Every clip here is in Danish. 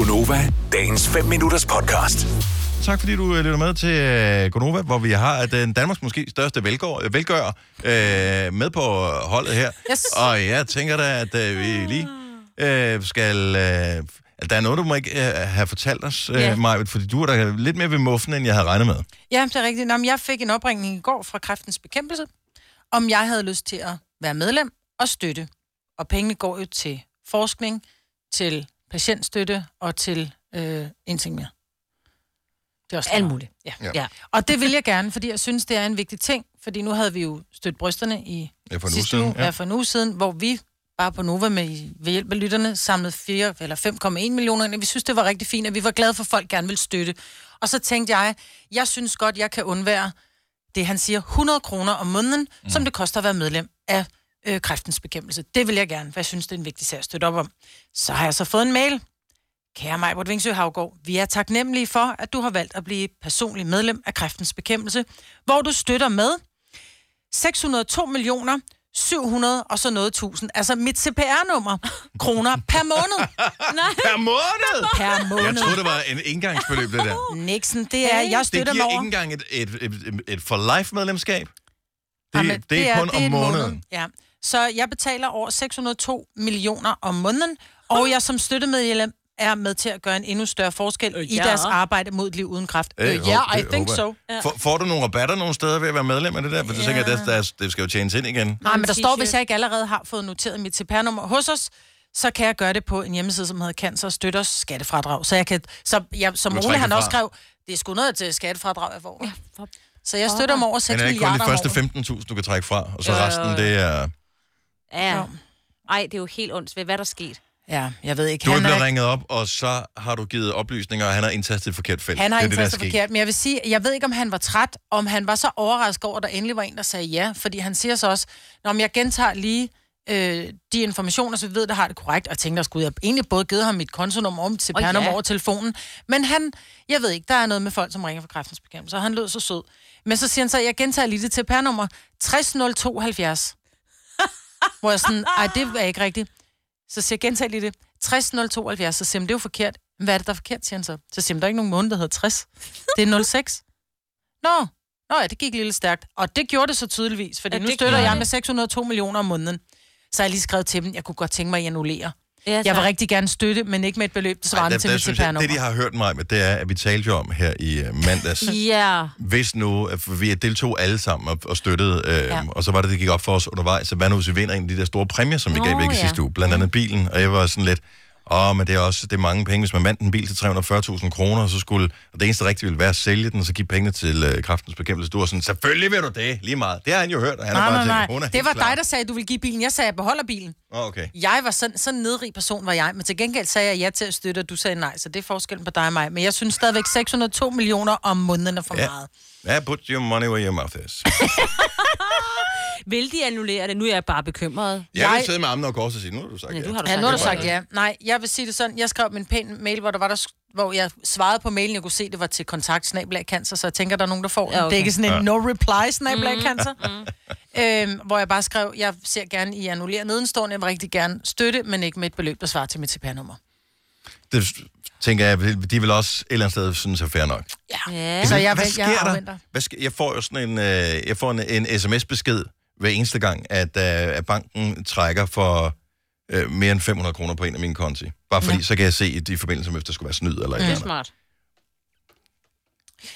Gunova, dagens 5 minutters podcast. Tak fordi du øh, lytter med til øh, Gonova, hvor vi har den Danmarks måske største velgør, velgør øh, med på holdet her. Yes. Og jeg tænker da, at øh, vi lige øh, skal... Øh, der er noget, du må ikke øh, have fortalt os, øh, Ja. Maja, fordi du er da lidt mere ved muffen, end jeg havde regnet med. Ja, det er rigtigt. Nå, jeg fik en opringning i går fra Kræftens Bekæmpelse, om jeg havde lyst til at være medlem og støtte. Og pengene går jo til forskning, til patientstøtte og til øh, en ting mere. Det er også Alt muligt. Ja. Ja. ja. Og det vil jeg gerne, fordi jeg synes, det er en vigtig ting. Fordi nu havde vi jo stødt brysterne i Ja, for sidste siden, uge, ja. ja. for en uge siden, hvor vi bare på Nova med, ved hjælp af lytterne samlede 4 eller 5,1 millioner ind. Vi synes, det var rigtig fint, at vi var glade for, at folk gerne vil støtte. Og så tænkte jeg, jeg synes godt, jeg kan undvære det, han siger, 100 kroner om måneden, mm. som det koster at være medlem af øh, kræftens bekæmpelse. Det vil jeg gerne, for jeg synes, det er en vigtig sag at støtte op om. Så har jeg så fået en mail. Kære Majbert Vingsø Havgård, vi er taknemmelige for, at du har valgt at blive personlig medlem af kræftens bekæmpelse, hvor du støtter med 602 millioner 700 og så noget tusind. Altså mit CPR-nummer, kroner per måned. Per måned! Per Jeg måned. troede, det var en engangsbeløb, det der. Nixon, det er, jeg Det støtter giver mig ikke over. engang et, et, et, et, for life-medlemskab. Det, Jamen, det, er kun det om en måneden. Måned. Ja. Så jeg betaler over 602 millioner om måneden, og jeg som støttemedlem er med til at gøre en endnu større forskel Øh, i ja. deres arbejde mod et liv uden kræft. Øh, Øh, ja, I det think so. Får, får du nogle rabatter nogle steder ved at være medlem af det der? For du tænker, at det, der, det skal jo tjenes ind igen. Nej, men der står, hvis jeg ikke allerede har fået noteret mit CPR-nummer hos os, så kan jeg gøre det på en hjemmeside, som hedder Cancer og Støtters skattefradrag. Så jeg kan, så jeg, som Ole han også skrev, det er sgu noget til skattefradrag, jeg får. Ja. for Så jeg støtter dem over 6 Men er det ikke kun milliarder de første året. 15.000, du kan trække fra? Og så jo, resten, det er... Ja. Ej, det er jo helt ondt. Hvad er der sket? Ja, jeg ved ikke. Du er blevet ringet op, og så har du givet oplysninger, og han har indtastet et forkert felt. Han har det er det, der er indtastet forkert, men jeg vil sige, jeg ved ikke, om han var træt, om han var så overrasket over, at der endelig var en, der sagde ja, fordi han siger så også, når jeg gentager lige øh, de informationer, så vi ved, der har det korrekt, og at skulle jeg egentlig både givet ham mit kontonummer om til oh, ja. over telefonen, men han, jeg ved ikke, der er noget med folk, som ringer fra kræftens bekæmpelse, og han lød så sød. Men så siger han så, jeg gentager lige det til pærnummer 600270. Hvor jeg sådan, ej, det er ikke rigtigt. Så siger jeg, gentag lige det. 600270, så siger det er jo forkert. Hvad er det, der er forkert, siger han så. Så siger der er ikke nogen måned, der hedder 60. Det er 06. Nå, Nå ja, det gik lidt stærkt. Og det gjorde det så tydeligvis, fordi Ja, nu støtter jeg med 602 millioner om måneden. Så har jeg lige skrevet til dem, jeg kunne godt tænke mig at annullere. Ja, Jeg vil rigtig gerne støtte, men ikke med et beløb, der Ej, svarer der, til mit jeg, det, de har hørt mig med, det er, at vi talte jo om her i uh, mandags. Ja. Hvis nu, at vi deltog alle sammen og, og støttede, øh, ja. Og så var det, det gik op for os undervejs, så hvad nu, hvis vi vinder en af de der store præmier, som vi Nå, gav væk i ja. sidste uge, blandt andet bilen, og jeg var sådan lidt, åh, men det er også det er mange penge, hvis man vandt en bil til 340.000 kroner, så skulle, og det eneste rigtige ville være at sælge den, og så give pengene til øh, kraftens bekæmpelse. Du var sådan, selvfølgelig vil du det, lige meget. Det har han jo hørt, og han Nej, har bare nej, tænkt, hun er nej. Det var klar. dig, der sagde, at du ville give bilen. Jeg sagde, at jeg beholder bilen. Åh, okay. Jeg var sådan, sådan en nedrig person, var jeg. Men til gengæld sagde jeg ja til at støtte, og du sagde nej. Så det er forskellen på dig og mig. Men jeg synes stadigvæk, 602 millioner om måneden er for Ja. meget. Ja, put your money where your mouth is. Vil de annullere det? Nu er jeg bare bekymret. Jeg vil Jeg- sidde med armene og kors og sige, nu har du sagt Ja, ja. du har du Ja, nu har du sagt ja. Nej, jeg vil sige det sådan. Jeg skrev min pæn mail, hvor der var der hvor jeg svarede på mailen, jeg kunne se, det var til kontakt snablag cancer, så jeg tænker, der er nogen, der får. Ja, okay. Det er ikke sådan en Ja. no reply snablag cancer. øhm, hvor jeg bare skrev, jeg ser gerne i annullere nedenstående, jeg vil rigtig gerne støtte, men ikke med et beløb, der svarer til mit CPR-nummer. Det tænker jeg, de vil også et eller andet sted synes er fair nok. Ja. Ja. Så jeg, Hvad vil, sker jeg der? afventer. Hvad sker, jeg får jo sådan en, øh, jeg får en, en sms-besked hver eneste gang, at, øh, at banken trækker for øh, mere end 500 kroner på en af mine konti. Bare fordi, ja. så kan jeg se i de forbindelser med, hvis der skulle være snyd eller et Det eller er andet. smart.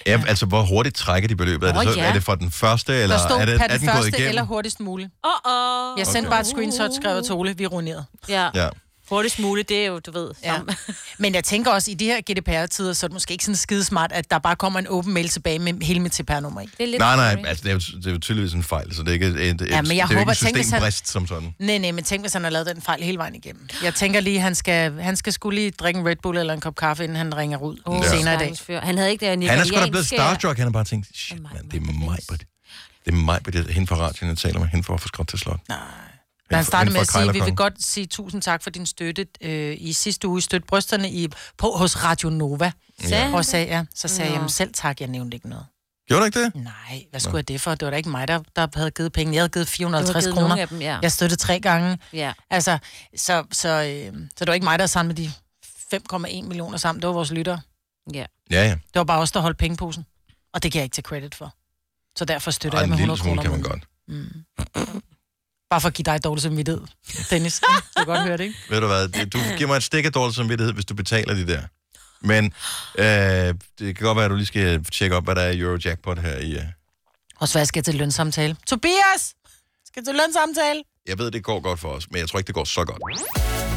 Ja, altså, hvor hurtigt trækker de beløbet? Er det, så, ja. er det for den første, eller Der stod er, det, er den den gået første igennem? eller hurtigst muligt. Åh, åh. Jeg sendte Okay. bare et screenshot, skrev til Ole, vi er ruineret. Ja. Ja. Hurtigst muligt, det er jo, du ved. Ja. Som... Men jeg tænker også, i de her GDPR-tider, så er det måske ikke sådan skidesmart, at der bare kommer en åben mail tilbage med hele mit CPR-nummer i. Det er lidt Nej, nej, altså, det er, jo, det er jo tydeligvis en fejl, så det er ikke et, et, Ja, men jeg det er håber, ikke en hvis han- systembrist som sådan. Nej, nej, men tænk, hvis han har lavet den fejl hele vejen igennem. Jeg tænker lige, han skal, han skal skulle lige drikke en Red Bull eller en kop kaffe, inden han ringer ud oh, senere i dag. Han havde ikke det Han er sgu da blevet starstruck, han har bare tænkt, shit, man, det er mig, det er mig, det er hende fra radioen, jeg taler med, hende fra Skråt til Slot. Nej. Hende Han startede med at sige, vi vil godt sige tusind tak for din støtte øh, i sidste uge. Støtte brysterne i, på, hos Radio Nova. Sagde han Og sagde, ja, så sagde jeg, selv tak, jeg nævnte ikke noget. Gjorde du ikke det? Nej, hvad skulle jeg det for? Det var da ikke mig, der, der havde givet penge. Jeg havde givet Du har 450 givet kroner. nogle af dem, ja. Jeg støttede tre gange. ja. Altså, så, så, øh, så det var ikke mig, der sammen med de 5,1 millioner sammen. Det var vores lyttere. Ja. Ja, ja. Det var bare os, der holdt pengeposen. Og det kan jeg ikke tage credit for. Så derfor støtter Og jeg en med lille 100 smule kroner. kan man godt. måneden. Bare for at give dig dårlig samvittighed, Dennis. Du kan godt høre det, ikke? Ved du hvad, det- du giver mig et stik af dårlig samvittighed, hvis du betaler de der. Men øh, det kan godt være, at du lige skal tjekke op, hvad der er i Eurojackpot her i... Uh... Og så skal jeg til lønsamtale. Tobias! Skal til lønsamtale? Jeg ved, det går godt for os, men jeg tror ikke, det går så godt.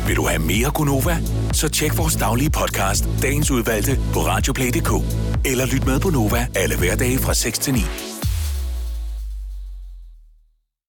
Vil du have mere Gunova? Så tjek vores daglige podcast, dagens udvalgte, på radioplay.dk. Eller lyt med på Nova alle hverdage fra 6 til 9.